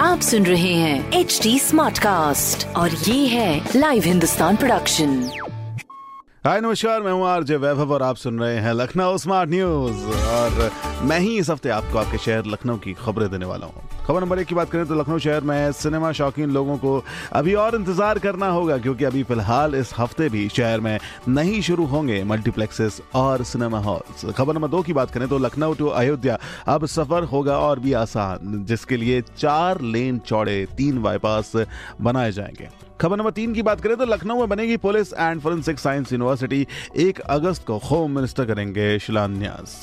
आप सुन रहे हैं एच डी स्मार्ट कास्ट और ये है लाइव हिंदुस्तान प्रोडक्शन हाय, नमस्कार, मैं हूँ आरजे वैभव और आप सुन रहे हैं लखनऊ स्मार्ट न्यूज़ और मैं ही इस हफ़्ते आपको आपके शहर लखनऊ की खबरें देने वाला हूँ। खबर नंबर एक की बात करें तो लखनऊ शहर में सिनेमा शौकीन लोगों को अभी और इंतज़ार करना होगा, क्योंकि अभी फ़िलहाल इस हफ़्ते भी शहर में नहीं शुरू होंगे मल्टीप्लेक्सेस और सिनेमा हॉल्स। खबर नंबर दो की बात करें तो लखनऊ टू अयोध्या अब सफ़र होगा और भी आसान, जिसके लिए चार लेन चौड़े, तीन बाईपास बनाए जाएँगे। खबर नंबर तीन की बात करें तो लखनऊ में बनेगी police and forensic science university. एक अगस्त को होम मिनिस्टर करेंगे शिलान्यास।